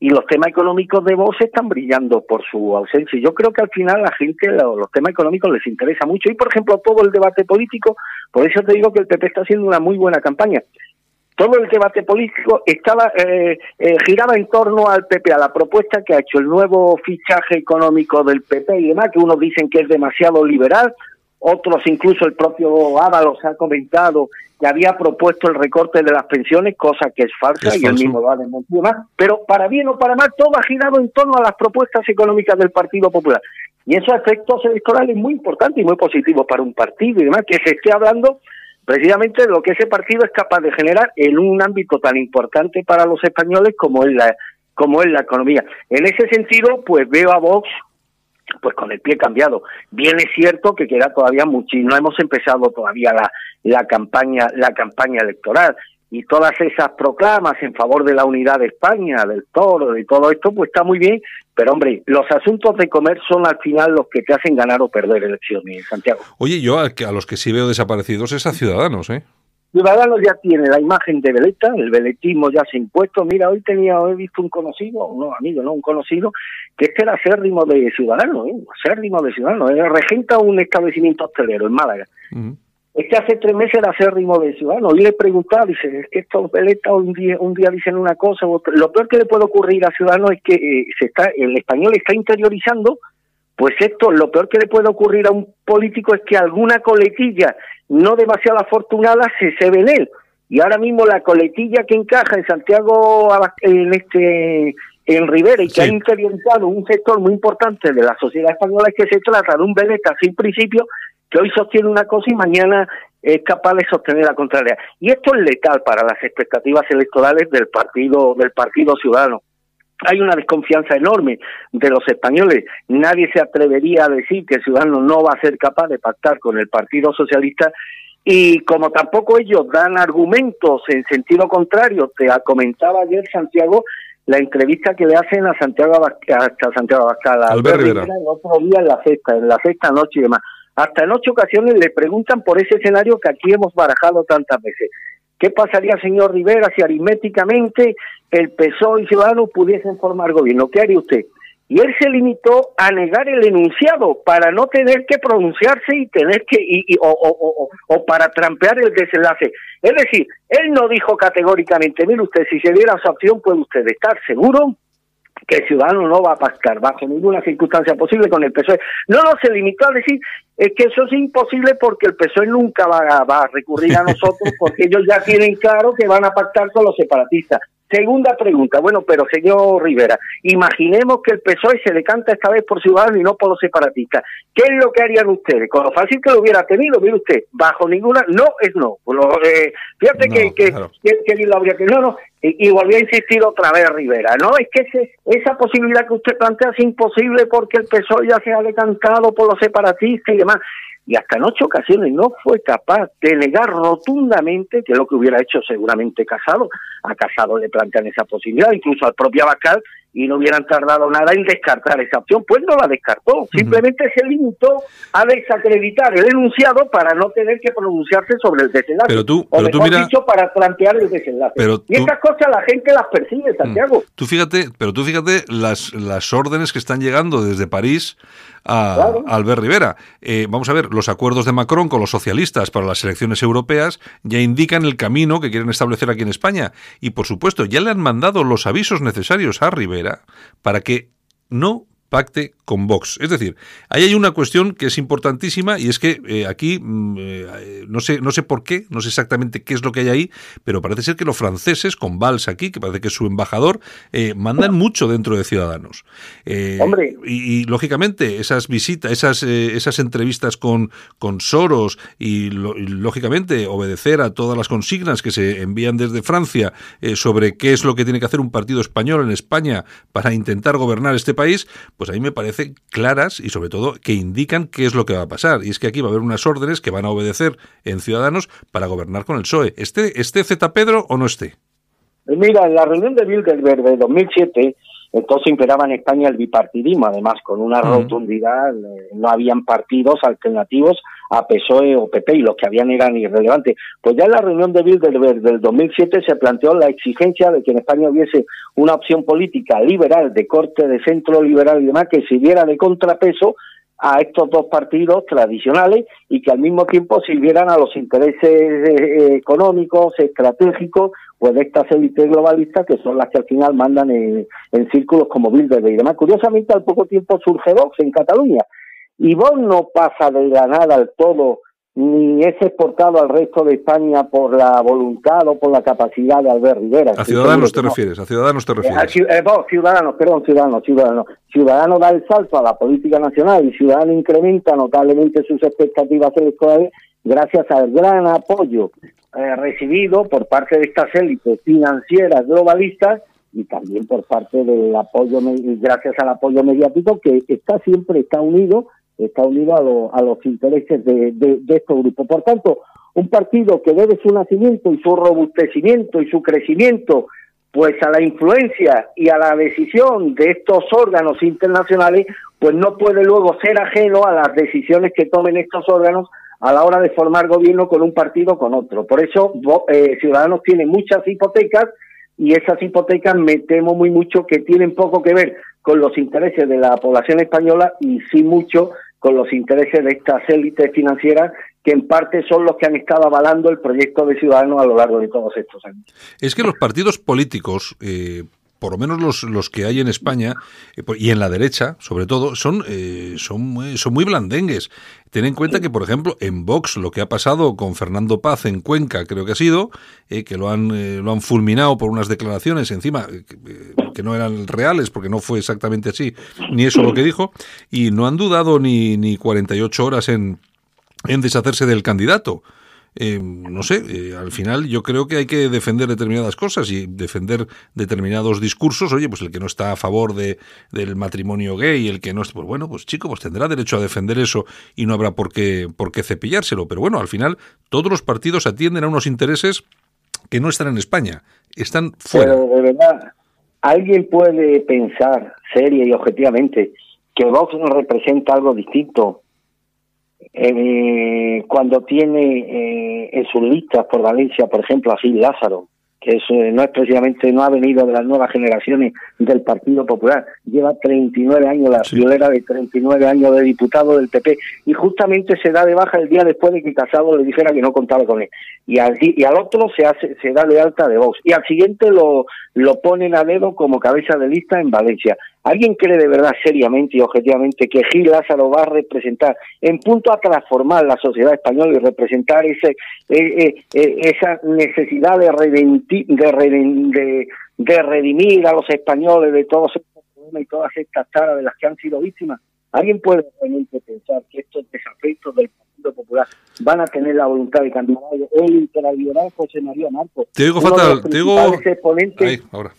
Y los temas económicos de Vox están brillando por su ausencia. Yo creo que al final la gente lo- los temas económicos les interesa mucho. Y, por ejemplo, todo el debate político, por eso te digo que el PP está haciendo una muy buena campaña. Todo el debate político estaba eh, eh, giraba en torno al PP, a la propuesta que ha hecho el nuevo fichaje económico del PP y demás, que unos dicen que es demasiado liberal, otros incluso el propio Ábalos ha comentado que había propuesto el recorte de las pensiones, cosa que es falsa Es y el mismo lo ha desmentido y demás, pero para bien o para mal todo ha girado en torno a las propuestas económicas del Partido Popular. Y esos efectos electorales muy importantes y muy positivos para un partido y demás, que se esté hablando precisamente lo que ese partido es capaz de generar en un ámbito tan importante para los españoles como es la como es la economía. En ese sentido, pues veo a Vox pues con el pie cambiado. Bien es cierto que queda todavía muchísimo, no hemos empezado todavía la, la campaña, la campaña electoral. Y todas esas proclamas en favor de la unidad de España, del toro, de todo esto, pues está muy bien, pero hombre, los asuntos de comer son al final los que te hacen ganar o perder elecciones, Santiago. Oye, yo a, los que sí veo desaparecidos es a Ciudadanos, ¿eh? Ciudadanos ya tiene la imagen de veleta, el veletismo ya se ha impuesto. Mira, hoy tenía, he visto un conocido, no amigo, no un conocido, que este era acérrimo de Ciudadanos, ¿eh? acérrimo de Ciudadanos, regenta un establecimiento hostelero en Málaga. Ujú. Este hace tres meses era acérrimo de Ciudadanos. Y le preguntaba, dice, es que estos veletas un día, un día dicen una cosa, otro- lo peor que le puede ocurrir a Ciudadanos es que eh, se está, el español está interiorizando pues esto, lo peor que le puede ocurrir a un político es que alguna coletilla no demasiado afortunada se cebe en él. Y ahora mismo la coletilla que encaja en Santiago, en este en Rivera y que Sí. ha interiorizado un sector muy importante de la sociedad española es que se trata de un veleta sin principio que hoy sostiene una cosa y mañana es capaz de sostener la contraria. Y esto es letal para las expectativas electorales del partido del partido ciudadano hay una desconfianza enorme de los españoles. Nadie se atrevería a decir que el ciudadano no va a ser capaz de pactar con el Partido Socialista y como tampoco ellos dan argumentos en sentido contrario, te comentaba ayer Santiago la entrevista que le hacen a Santiago Abascal, a Santiago Abascal, a Albert Rivera. el otro día en la sexta, en la sexta noche y demás. Hasta en ocho ocasiones le preguntan por ese escenario que aquí hemos barajado tantas veces. ¿Qué pasaría, señor Rivera, si aritméticamente el PSOE y Ciudadanos pudiesen formar gobierno? ¿Qué haría usted? Y él se limitó a negar el enunciado para no tener que pronunciarse y tener que y, o, o- o- o para trampear el desenlace. Es decir, él no dijo categóricamente, mire usted, si se diera esa opción puede usted estar seguro que el ciudadano no va a pactar bajo ninguna circunstancia posible con el PSOE. No, no, se limitó a decir es que eso es imposible porque el PSOE nunca va a, va a recurrir a nosotros porque ellos ya tienen claro que van a pactar con los separatistas. Segunda pregunta, bueno, pero señor Rivera, imaginemos que el PSOE se decanta esta vez por Ciudadanos y no por los separatistas. ¿Qué es lo que harían ustedes? Con lo fácil que lo hubiera tenido, mire usted, bajo ninguna, no es no. Eh, fíjate No, que, que, claro. que, que ni lo habría que no, no, y, y volví a insistir otra vez Rivera, no, es que ese- esa posibilidad que usted plantea es imposible porque el PSOE ya se ha decantado por los separatistas y demás. Y hasta en ocho ocasiones no fue capaz de negar rotundamente, que es lo que hubiera hecho seguramente Casado, a Casado le plantean esa posibilidad, incluso al propio Abascal, y no hubieran tardado nada en descartar esa opción, pues no la descartó, simplemente se limitó a desacreditar el enunciado para no tener que pronunciarse sobre el desenlace, Pero tú- o pero tú mejor mira- dicho, para plantear el desenlace. Pero y tú- estas cosas la gente las persigue, Santiago. Tú fíjate, pero tú fíjate las, las órdenes que están llegando desde París a, Claro. a Albert Rivera. Eh, vamos a ver, los acuerdos de Macron con los socialistas para las elecciones europeas ya indican el camino que quieren establecer aquí en España. Y por supuesto, ya le han mandado los avisos necesarios a Rivera para que no pacte con Vox. Es decir, ahí hay una cuestión que es importantísima y es que eh, aquí mm, eh, no sé no sé por qué, no sé exactamente qué es lo que hay ahí, pero parece ser que los franceses con Valls aquí, que parece que es su embajador, eh, mandan mucho dentro de Ciudadanos. Hombre. Y, y, lógicamente esas visitas, esas esas entrevistas con con Soros y, lo- y, lógicamente obedecer a todas las consignas que se envían desde Francia sobre qué es lo que tiene que hacer un partido español en España para intentar gobernar este país, pues a mí me parece claras y sobre todo que indican qué es lo que va a pasar. Y es que aquí va a haber unas órdenes que van a obedecer en Ciudadanos para gobernar con el PSOE. ¿Esté, esté Z Pedro o no esté? Eh, Mira, en la reunión de Bilderberg de 2007, entonces imperaba en España el bipartidismo, además con una rotundidad, eh, no habían partidos alternativos a PSOE o PP y los que habían eran irrelevantes. Pues ya en la reunión de Bilderberg del 2007 se planteó la exigencia de que en España hubiese una opción política liberal, de corte de centro liberal y demás, que sirviera de contrapeso a estos dos partidos tradicionales y que al mismo tiempo sirvieran a los intereses eh, económicos, estratégicos, pues de estas élites globalistas que son las que al final mandan en, en círculos como Bilderberg y demás. Curiosamente, al poco tiempo surge Vox en Cataluña y Vox no pasa de la nada al todo ni es exportado al resto de España por la voluntad o por la capacidad de Albert Rivera. A Ciudadanos te no. refieres, a Ciudadanos te Eh, a refieres. Ciu- eh, vos, ciudadanos, perdón, ciudadanos, ciudadanos. Ciudadanos da el salto a la política nacional y Ciudadanos incrementa notablemente sus expectativas electorales gracias al gran apoyo eh, recibido por parte de estas élites financieras globalistas y también por parte del apoyo, gracias al apoyo mediático que está siempre está unido, está unido a, a los intereses de, de, estos grupos. Por tanto, un partido que debe su nacimiento y su robustecimiento y su crecimiento pues a la influencia y a la decisión de estos órganos internacionales, pues no puede luego ser ajeno a las decisiones que tomen estos órganos a la hora de formar gobierno con un partido o con otro. Por eso eh, Ciudadanos tiene muchas hipotecas y esas hipotecas me temo muy mucho que tienen poco que ver con los intereses de la población española y sí mucho con los intereses de estas élites financieras que en parte son los que han estado avalando el proyecto de Ciudadanos a lo largo de todos estos años. Es que los partidos políticos, eh, por lo menos los, los que hay en España eh, y en la derecha, sobre todo, son, eh, son, son muy blandengues. Ten en cuenta que, por ejemplo, en Vox lo que ha pasado con Fernando Paz en Cuenca, creo que ha sido, eh, que lo han, eh, lo han fulminado por unas declaraciones encima que, que no eran reales, porque no fue exactamente así, ni eso lo que dijo, y no han dudado ni, ni 48 horas en, en deshacerse del candidato. Eh, no sé, eh, al final yo creo que hay que defender determinadas cosas y defender determinados discursos. Oye, pues el que no está a favor de, del matrimonio gay, el que no está, pues bueno, pues chico, pues tendrá derecho a defender eso y no habrá por qué, por qué cepillárselo. Pero bueno, al final todos los partidos atienden a unos intereses que no están en España, están fuera. Pero de verdad, ¿alguien puede pensar seria y objetivamente que Vox no representa algo distinto eh, cuando tiene eh, en sus listas por Valencia, por ejemplo, a Gil Lázaro, que es, eh, no es precisamente, no ha venido de las nuevas generaciones del Partido Popular, lleva 39 años, la Sí. violera de 39 años de diputado del PP, y justamente se da de baja el día después de que Casado le dijera que no contaba con él. Y al, y al otro se hace, se da de alta de Vox, y al siguiente lo, lo ponen a dedo como cabeza de lista en Valencia. ¿Alguien cree de verdad seriamente y objetivamente que Gil Lázaro va a representar en punto a transformar la sociedad española y representar ese eh, eh, eh, esa necesidad de, de, de, de redimir a los españoles de todos estos problemas y todas estas taras de las que han sido víctimas? ¿Alguien puede realmente pensar que estos desafectos del Partido Popular van a tener la voluntad de cambiar algo? El interliberal José María Marcos, Te digo fatal, te digo... Ahí, ahora.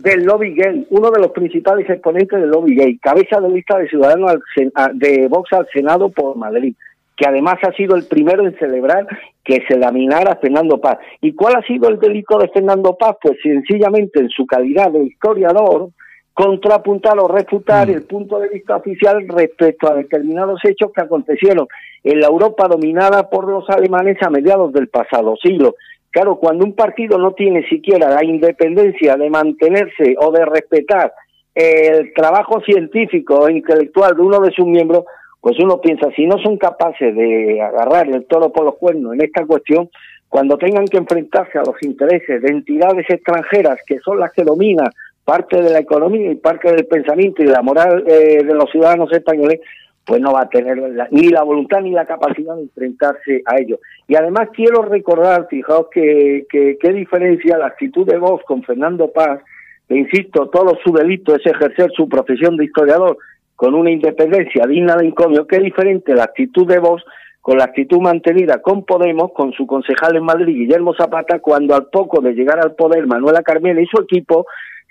Del lobby gay, uno de los principales exponentes del lobby gay, cabeza de lista de ciudadanos al Sen- a- de Vox al Senado por Madrid, que además ha sido el primero en celebrar que se laminara Fernando Paz. ¿Y cuál ha sido el delito de Fernando Paz? Pues sencillamente en su calidad de historiador, contrapuntar o refutar el punto de vista oficial respecto a determinados hechos que acontecieron en la Europa dominada por los alemanes a mediados del pasado siglo. Claro, cuando un partido no tiene siquiera la independencia de mantenerse o de respetar el trabajo científico e intelectual de uno de sus miembros, pues uno piensa, si no son capaces de agarrar el toro por los cuernos en esta cuestión, cuando tengan que enfrentarse a los intereses de entidades extranjeras que son las que dominan parte de la economía y parte del pensamiento y de la moral eh, de los ciudadanos españoles, pues no va a tener la- ni la voluntad ni la capacidad de enfrentarse a ello. Y además quiero recordar, fijaos que, que qué diferencia la actitud de Vox con Fernando Paz, que insisto, todo su delito es ejercer su profesión de historiador con una independencia digna de encomio, qué diferente la actitud de Vox con la actitud mantenida con Podemos, con su concejal en Madrid, Guillermo Zapata, cuando al poco de llegar al poder Manuela Carmena y su equipo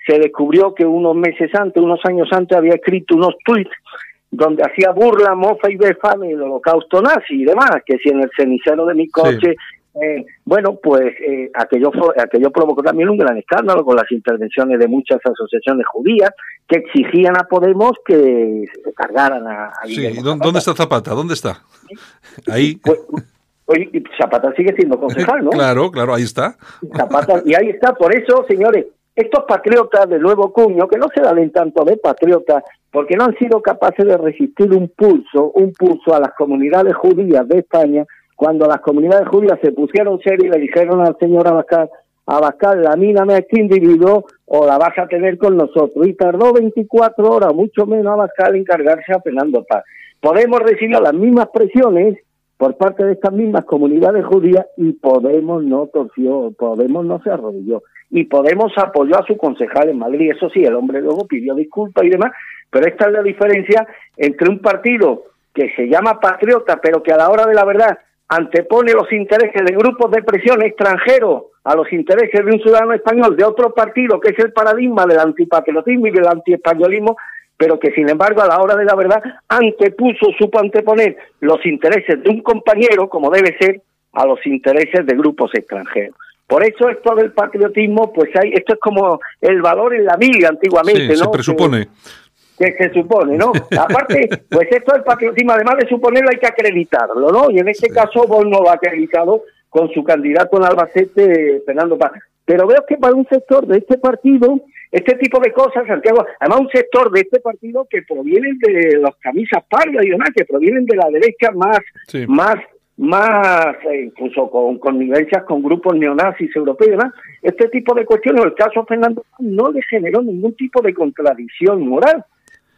se descubrió que unos meses antes, unos años antes, había escrito unos tweets donde hacía burla, mofa y befame del holocausto nazi y demás, que si en el cenicero de mi coche, eh, bueno, pues eh, aquello, aquello provocó también un gran escándalo con las intervenciones de muchas asociaciones judías que exigían a Podemos que se cargaran a, a Sí, Guillermo ¿y dó- Zapata. ¿dónde está Zapata? ¿Dónde está? Ahí. Pues, oye, y Zapata sigue siendo concejal, ¿no? Claro, claro, ahí está. Zapata, y ahí está, por eso, señores, estos patriotas de nuevo cuño, que no se dan tanto de patriotas, porque no han sido capaces de resistir un pulso, un pulso a las comunidades judías de España, cuando las comunidades judías se pusieron serias y le dijeron al señor Abascal, Abascal, lamíname a este individuo o la vas a tener con nosotros. Y tardó 24 horas, mucho menos Abascal, en cargarse a Fernando Paz. Podemos recibir las mismas presiones por parte de estas mismas comunidades judías y Podemos no torció, Podemos no se arrodilló y Podemos apoyó a su concejal en Madrid. Eso sí, el hombre luego pidió disculpas y demás, pero esta es la diferencia entre un partido que se llama patriota, pero que a la hora de la verdad antepone los intereses de grupos de presión extranjeros a los intereses de un ciudadano español de otro partido, que es el paradigma del antipatriotismo y del antiespañolismo, pero que sin embargo a la hora de la verdad antepuso, supo anteponer los intereses de un compañero, como debe ser, a los intereses de grupos extranjeros. Por eso esto del patriotismo, pues hay, esto es como el valor en la milla antiguamente, Sí, ¿no? se presupone. Que se supone, ¿no? <laughs> Aparte, pues esto del patriotismo, además de suponerlo, hay que acreditarlo, ¿no? Y en este caso, Vox no lo ha acreditado con su candidato en Albacete, Fernando Paz. Pero veo que para un sector de este partido, este tipo de cosas, Santiago, además un sector de este partido que provienen de las camisas pardas y demás, que provienen de la derecha más, Sí. más más eh, incluso con connivencias con grupos neonazis europeos este tipo de cuestiones, el caso Fernando no le generó ningún tipo de contradicción moral.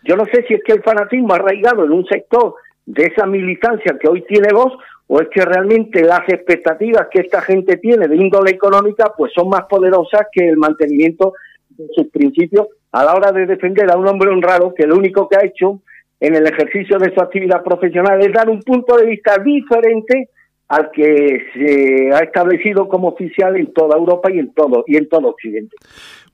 Yo no sé si es que el fanatismo ha arraigado en un sector de esa militancia que hoy tiene voz o es que realmente las expectativas que esta gente tiene de índole económica pues son más poderosas que el mantenimiento de sus principios a la hora de defender a un hombre honrado que lo único que ha hecho en el ejercicio de su actividad profesional es dar un punto de vista diferente al que se ha establecido como oficial en toda Europa y en todo y en todo Occidente.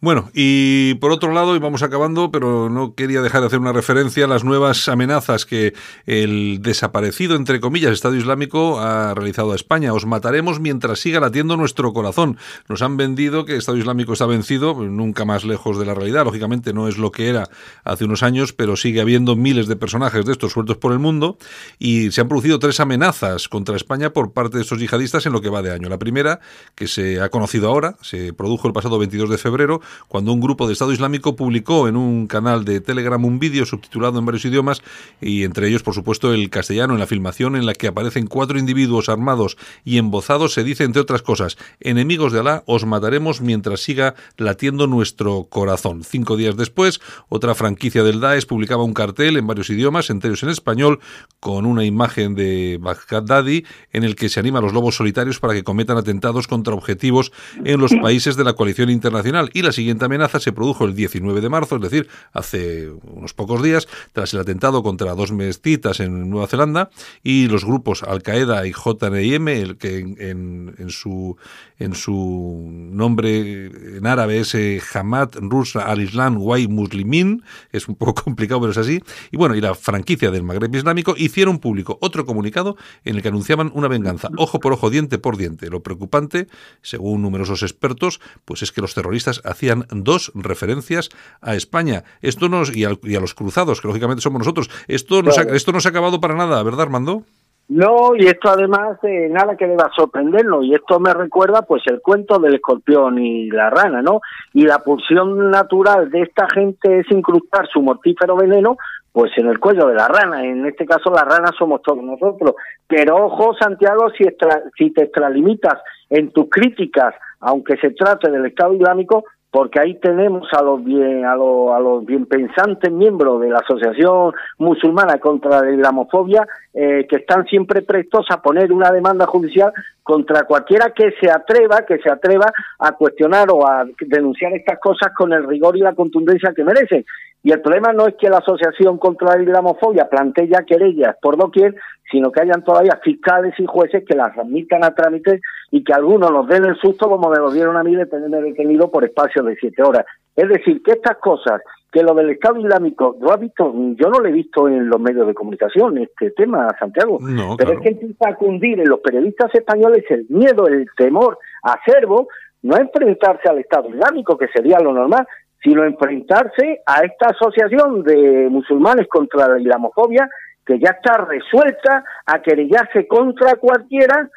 Bueno, y por otro lado, y vamos acabando, pero no quería dejar de hacer una referencia a las nuevas amenazas que el desaparecido, entre comillas, Estado Islámico ha realizado a España. Os mataremos mientras siga latiendo nuestro corazón. Nos han vendido que Estado Islámico está vencido, nunca más lejos de la realidad. Lógicamente no es lo que era hace unos años, pero sigue habiendo miles de personajes de estos sueltos por el mundo y se han producido tres amenazas contra España por parte de estos yihadistas en lo que va de año. La primera, que se ha conocido ahora, se produjo el pasado 22 de febrero, cuando un grupo de Estado Islámico publicó en un canal de Telegram un vídeo subtitulado en varios idiomas y entre ellos, por supuesto, el castellano en la filmación en la que aparecen cuatro individuos armados y embozados. Se dice, entre otras cosas, enemigos de Alá, os mataremos mientras siga latiendo nuestro corazón. Cinco días después, otra franquicia del Daesh publicaba un cartel en varios idiomas, entre ellos en español, con una imagen de Baghdadi en el que se anima a los lobos solitarios para que cometan atentados contra objetivos en los <laughs> países de la coalición internacional. Y la siguiente amenaza se produjo el 19 de marzo, es decir, hace unos pocos días, tras el atentado contra dos mezquitas en Nueva Zelanda y los grupos Al-Qaeda y JNIM, el que en, en- su, en su nombre en árabe es eh, Hamad Rusa al-Islam Wai Muslimin, es un poco <laughs> complicado, pero es así, y bueno, y la franquicia del Magreb Islámico hicieron público otro comunicado en el que anunciaban una venganza, ojo por ojo, diente por diente. Lo preocupante, según numerosos expertos, pues es que los terroristas hacían dos referencias a España. Esto nos, y, al- y a los cruzados, que lógicamente somos nosotros. Esto no, se ha, Claro. esto no se ha acabado para nada, ¿verdad, Armando? No, y esto además eh, nada que deba sorprendernos, y esto me recuerda pues el cuento del escorpión y la rana, ¿no? Y la pulsión natural de esta gente es incrustar su mortífero veneno pues en el cuello de la rana, en este caso la rana somos todos nosotros. Pero ojo, Santiago, si, extra- si te extralimitas en tus críticas, aunque se trate del Estado Islámico, porque ahí tenemos a los bien a los, a los bien pensantes miembros de la Asociación Musulmana contra la Islamofobia eh, que están siempre prestos a poner una demanda judicial contra cualquiera que se atreva que se atreva a cuestionar o a denunciar estas cosas con el rigor y la contundencia que merecen. Y el problema no es que la Asociación contra la Islamofobia plantee ya querellas por doquier, sino que hayan todavía fiscales y jueces que las admitan a trámite y que algunos nos den el susto como me lo dieron a mí de tenerme detenido por espacio de siete horas. Es decir, que estas cosas, que lo del Estado Islámico, ¿lo has visto? Yo no lo he visto en los medios de comunicación, este tema, Santiago. No, Pero claro. es que empieza a cundir en los periodistas españoles el miedo, el temor acervo, no enfrentarse al Estado Islámico, que sería lo normal, sino enfrentarse a esta asociación de musulmanes contra la islamofobia, que ya está resuelta a querellarse contra cualquiera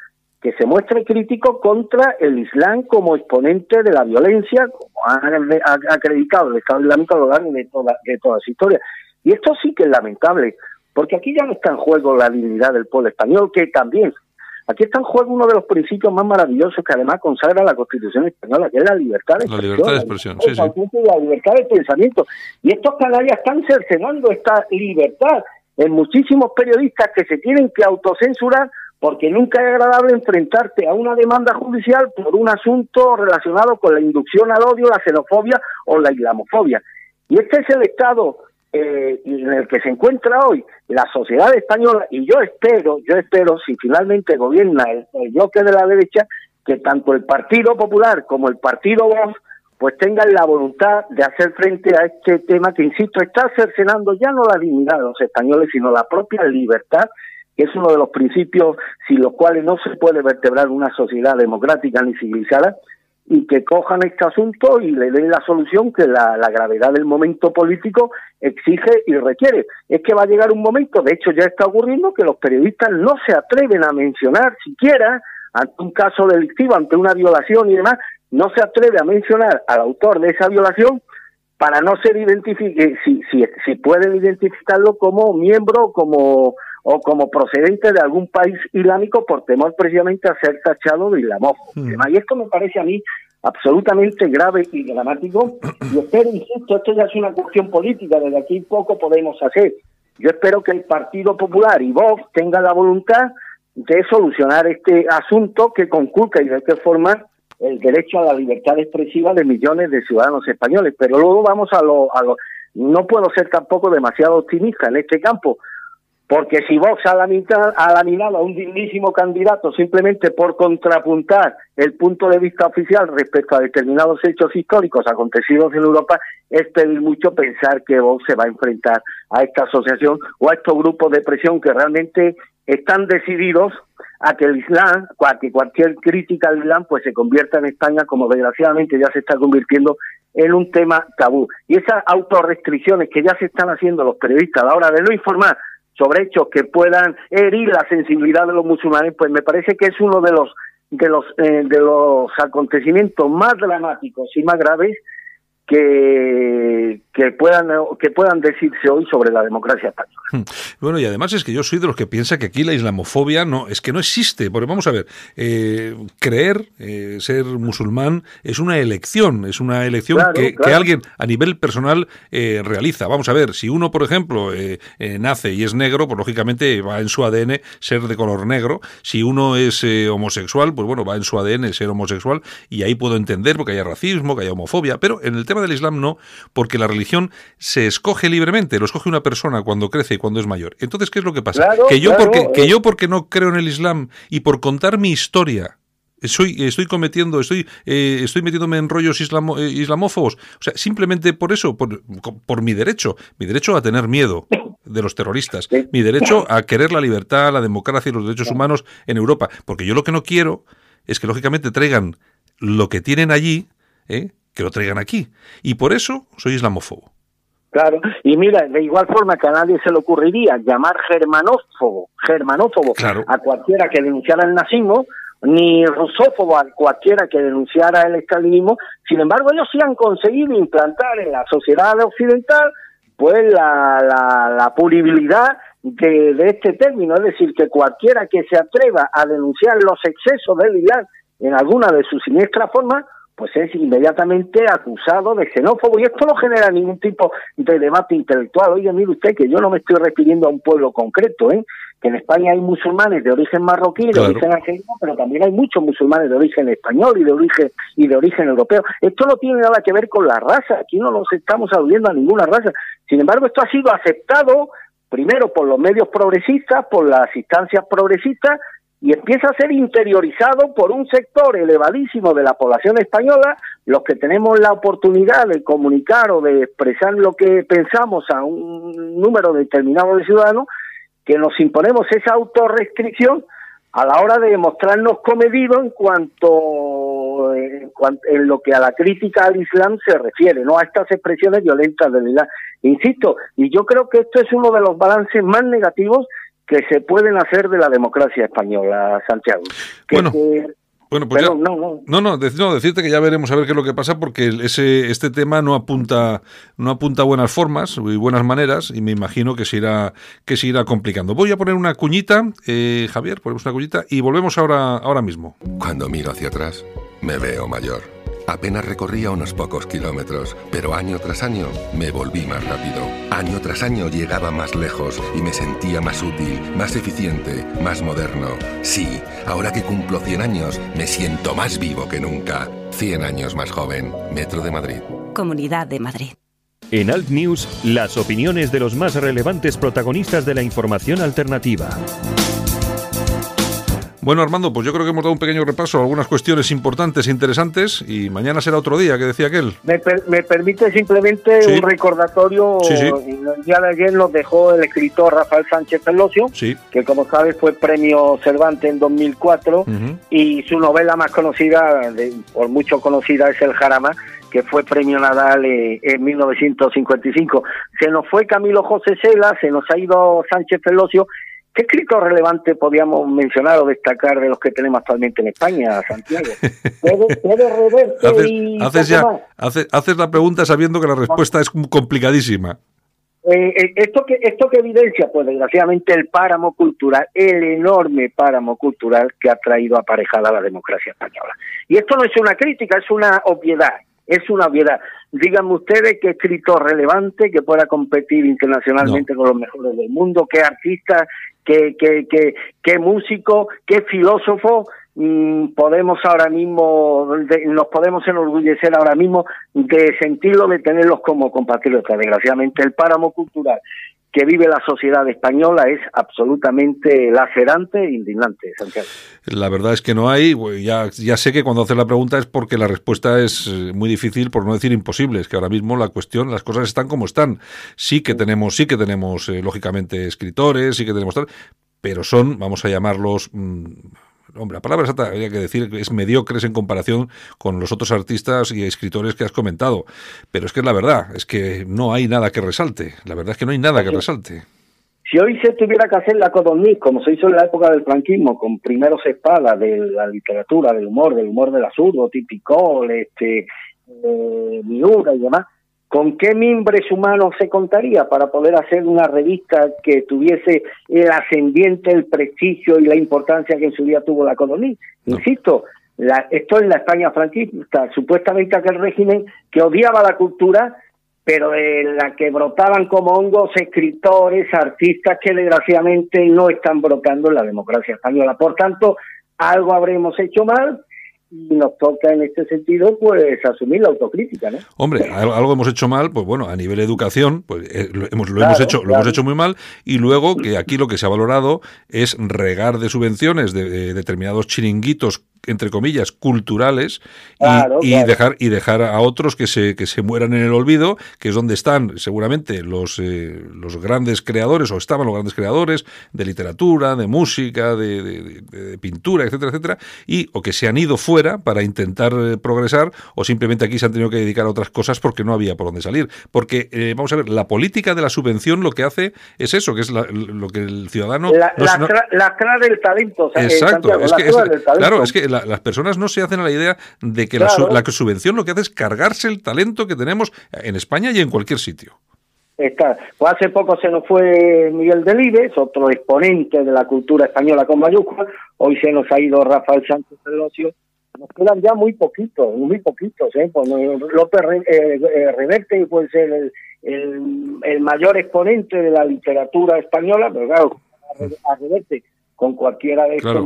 que se muestre crítico contra el Islam como exponente de la violencia, como ha, acreditado el Estado Islámico a lo largo de toda, de toda su historia. Y esto sí que es lamentable, porque aquí ya no está en juego la dignidad del pueblo español, que también, aquí está en juego uno de los principios más maravillosos que además consagra la Constitución española, que es la libertad de La expresión. libertad de expresión, sí, sí. La libertad de pensamiento. Y estos canallas están cercenando esta libertad en muchísimos periodistas que se tienen que autocensurar porque nunca es agradable enfrentarte a una demanda judicial por un asunto relacionado con la inducción al odio, la xenofobia o la islamofobia. Y este es el estado eh, en el que se encuentra hoy la sociedad española y yo espero, yo espero, si finalmente gobierna el, bloque de la derecha, que tanto el Partido Popular como el Partido Vox pues tengan la voluntad de hacer frente a este tema que, insisto, está cercenando ya no la dignidad de los españoles, sino la propia libertad que es uno de los principios sin los cuales no se puede vertebrar una sociedad democrática ni civilizada, y que cojan este asunto y le den la solución que la, la gravedad del momento político exige y requiere. Es que va a llegar un momento, de hecho ya está ocurriendo, que los periodistas no se atreven a mencionar siquiera ante un caso delictivo, ante una violación y demás, no se atreve a mencionar al autor de esa violación para no ser identificado, si, si, si pueden identificarlo como miembro como o como procedente de algún país islámico por temor precisamente a ser tachado de islamófobo. Mm. Y esto me parece a mí absolutamente grave y dramático. <clears throat> Y espero, insisto, esto ya es una cuestión política, desde aquí poco podemos hacer. Yo espero que el Partido Popular y Vox tengan la voluntad de solucionar este asunto que conculca y de qué forma el derecho a la libertad expresiva de millones de ciudadanos españoles. Pero luego vamos a lo, a lo no puedo ser tampoco demasiado optimista en este campo, porque si Vox ha laminado, ha laminado a un dignísimo candidato simplemente por contrapuntar el punto de vista oficial respecto a determinados hechos históricos acontecidos en Europa, es pedir mucho pensar que Vox se va a enfrentar a esta asociación o a estos grupos de presión que realmente están decididos a que el Islam, a que cualquier crítica al Islam pues se convierta en España como desgraciadamente ya se está convirtiendo en un tema tabú. Y esas autorrestricciones que ya se están haciendo los periodistas a la hora de no informar sobre hechos que puedan herir la sensibilidad de los musulmanes, pues me parece que es uno de los de los eh, de los acontecimientos más dramáticos y más graves que que puedan que puedan decirse hoy sobre la democracia española. Bueno, y además es que yo soy de los que piensa que aquí la islamofobia no, es que no existe. Porque vamos a ver, eh, creer, eh, ser musulmán es una elección, es una elección Claro, que, que alguien a nivel personal eh, realiza. Vamos a ver, si uno, por ejemplo, eh, eh, nace y es negro, pues lógicamente va en su ADN ser de color negro. Si uno es eh, homosexual, pues bueno, va en su ADN ser homosexual y ahí puedo entender porque haya racismo, que haya homofobia. Pero en el tema del Islam no, porque la religión se escoge libremente, lo escoge una persona cuando crece y cuando es mayor. Entonces, ¿qué es lo que pasa? Claro, que yo claro, porque que eh. yo porque no creo en el Islam y por contar mi historia soy, estoy cometiendo, estoy, eh, estoy metiéndome en rollos islamo- eh, islamófobos. O sea, simplemente por eso, por, por mi derecho, mi derecho a tener miedo de los terroristas, mi derecho a querer la libertad, la democracia y los derechos humanos en Europa. Porque yo lo que no quiero es que, lógicamente, traigan lo que tienen allí, ¿eh? Que lo traigan aquí. Y por eso soy islamófobo. Claro, y mira, de igual forma que a nadie se le ocurriría llamar germanófobo, germanófobo Claro. a cualquiera que denunciara el nazismo, ni rusófobo a cualquiera que denunciara el estalinismo, sin embargo ellos sí han conseguido implantar en la sociedad occidental pues la, la, la punibilidad de, de este término, es decir, que cualquiera que se atreva a denunciar los excesos del Islam en alguna de sus siniestras formas, pues es inmediatamente acusado de xenófobo y esto no genera ningún tipo de debate intelectual. Oye, mire usted que yo no me estoy refiriendo a un pueblo concreto, ¿eh? que en España hay musulmanes de origen marroquí, de Claro. origen argelino, pero también hay muchos musulmanes de origen español y de origen y de origen europeo. Esto no tiene nada que ver con la raza, aquí no nos estamos aludiendo a ninguna raza. Sin embargo, esto ha sido aceptado primero por los medios progresistas, por las instancias progresistas y empieza a ser interiorizado por un sector elevadísimo de la población española, los que tenemos la oportunidad de comunicar o de expresar lo que pensamos a un número determinado de ciudadanos, que nos imponemos esa autorrestricción a la hora de mostrarnos comedidos en cuanto en, cuan- en lo que a la crítica al Islam se refiere, no a estas expresiones violentas del Islam. Insisto, y yo creo que esto es uno de los balances más negativos que se pueden hacer de la democracia española, Santiago. Que- Bueno, que- Bueno, pues ya- no, no. No, no, dec- no, decirte que ya veremos a ver qué es lo que pasa porque ese este tema no apunta no apunta a buenas formas y buenas maneras y me imagino que se irá que se irá complicando. Voy a poner una cuñita, eh, Javier, ponemos una cuñita y volvemos ahora ahora mismo. Cuando miro hacia atrás, me veo mayor. Apenas recorría unos pocos kilómetros, pero año tras año me volví más rápido. Año tras año llegaba más lejos y me sentía más útil, más eficiente, más moderno. Sí, ahora que cumplo 100 años, me siento más vivo que nunca. 100 años más joven. Metro de Madrid. Comunidad de Madrid. En Alt News, las opiniones de los más relevantes protagonistas de la información alternativa. Bueno, Armando, pues yo creo que hemos dado un pequeño repaso a algunas cuestiones importantes e interesantes y mañana será otro día, que decía aquel. Me, per- me permite simplemente Sí. un recordatorio. Sí, sí. El día de ayer nos dejó el escritor Rafael Sánchez Pelosio, que como sabes fue premio Cervantes en 2004 Ujú. y su novela más conocida, de- por mucho conocida, es El Jarama, que fue premio Nadal eh, en 1955. Se nos fue Camilo José Cela, se nos ha ido Sánchez Pelosio. ¿Qué escritor relevante podíamos mencionar o destacar de los que tenemos actualmente en España, Santiago? <laughs> ¿Puede, puede Reverte Haces, y haces ya haces la pregunta sabiendo que la respuesta es complicadísima. Eh, eh, esto que esto que evidencia, pues desgraciadamente el páramo cultural, el enorme páramo cultural que ha traído aparejada la democracia española. Y esto no es una crítica, es una obviedad, es una obviedad. Díganme ustedes qué escritor relevante que pueda competir internacionalmente con los mejores del mundo, qué artista, qué, qué, qué, qué músico, qué filósofo mm, podemos ahora mismo, de- nos podemos enorgullecer ahora mismo de sentirlo, de tenerlos como compatriotas. Desgraciadamente, el páramo cultural que vive la sociedad española es absolutamente lacerante e indignante, Santiago. La verdad es que no hay. Ya sé que cuando haces la pregunta es porque la respuesta es eh, muy difícil, por no decir imposible. Es que ahora mismo la cuestión, las cosas están como están. Sí que tenemos, sí que tenemos, eh, lógicamente, escritores, sí que tenemos tal, pero son, vamos a llamarlos. mm, Hombre, la palabra exacta habría que decir que es mediocres en comparación con los otros artistas y escritores que has comentado. Pero es que es la verdad, es que no hay nada que resalte. La verdad es que no hay nada que resalte. Si hoy se tuviera que hacer la codorniz, como se hizo en la época del franquismo, con primeros espadas de la literatura, del humor, del humor del absurdo, típico, este, eh, Miura y demás, ¿Con qué mimbres humanos se contaría para poder hacer una revista que tuviese el ascendiente, el prestigio y la importancia que en su día tuvo la colonia? Insisto, la, esto es la España franquista, supuestamente aquel régimen que odiaba la cultura, pero de la que brotaban como hongos escritores, artistas que desgraciadamente no están brotando en la democracia española. Por tanto, algo habremos hecho mal y nos toca en este sentido pues asumir la autocrítica, ¿no? Hombre, <laughs> algo, hemos hecho mal, pues bueno, a nivel educación, pues eh, lo, hemos, lo Claro, hemos hecho, lo hemos hecho muy mal y luego que aquí lo que se ha valorado es regar de subvenciones de, de determinados chiringuitos entre comillas culturales y, Claro, y claro. dejar y dejar a otros que se que se mueran en el olvido que es donde están seguramente los eh, los grandes creadores o estaban los grandes creadores de literatura de música de, de- pintura etcétera etcétera y o que se han ido fuera para intentar eh, progresar o simplemente aquí se han tenido que dedicar a otras cosas porque no había por dónde salir porque eh, vamos a ver la política de la subvención lo que hace es eso que es la- lo que el ciudadano la, no es- no- lacra- lacrar el talento, o sea, Exacto, es que, es- claro, es que la- las personas no se hacen a la idea de que la, Claro. su- la subvención lo que hace es cargarse el talento que tenemos en España y en cualquier sitio. Está. Pues hace poco se nos fue Miguel Delibes, otro exponente de la cultura española con mayúsculas. Hoy se nos ha ido Rafael Sánchez del Ocio. Nos quedan ya muy poquitos, muy poquitos. ¿eh? Pues, eh, López eh, eh, Reverte puede ser el, el, el mayor exponente de la literatura española, pero claro, a Reverte con cualquiera de Claro. estos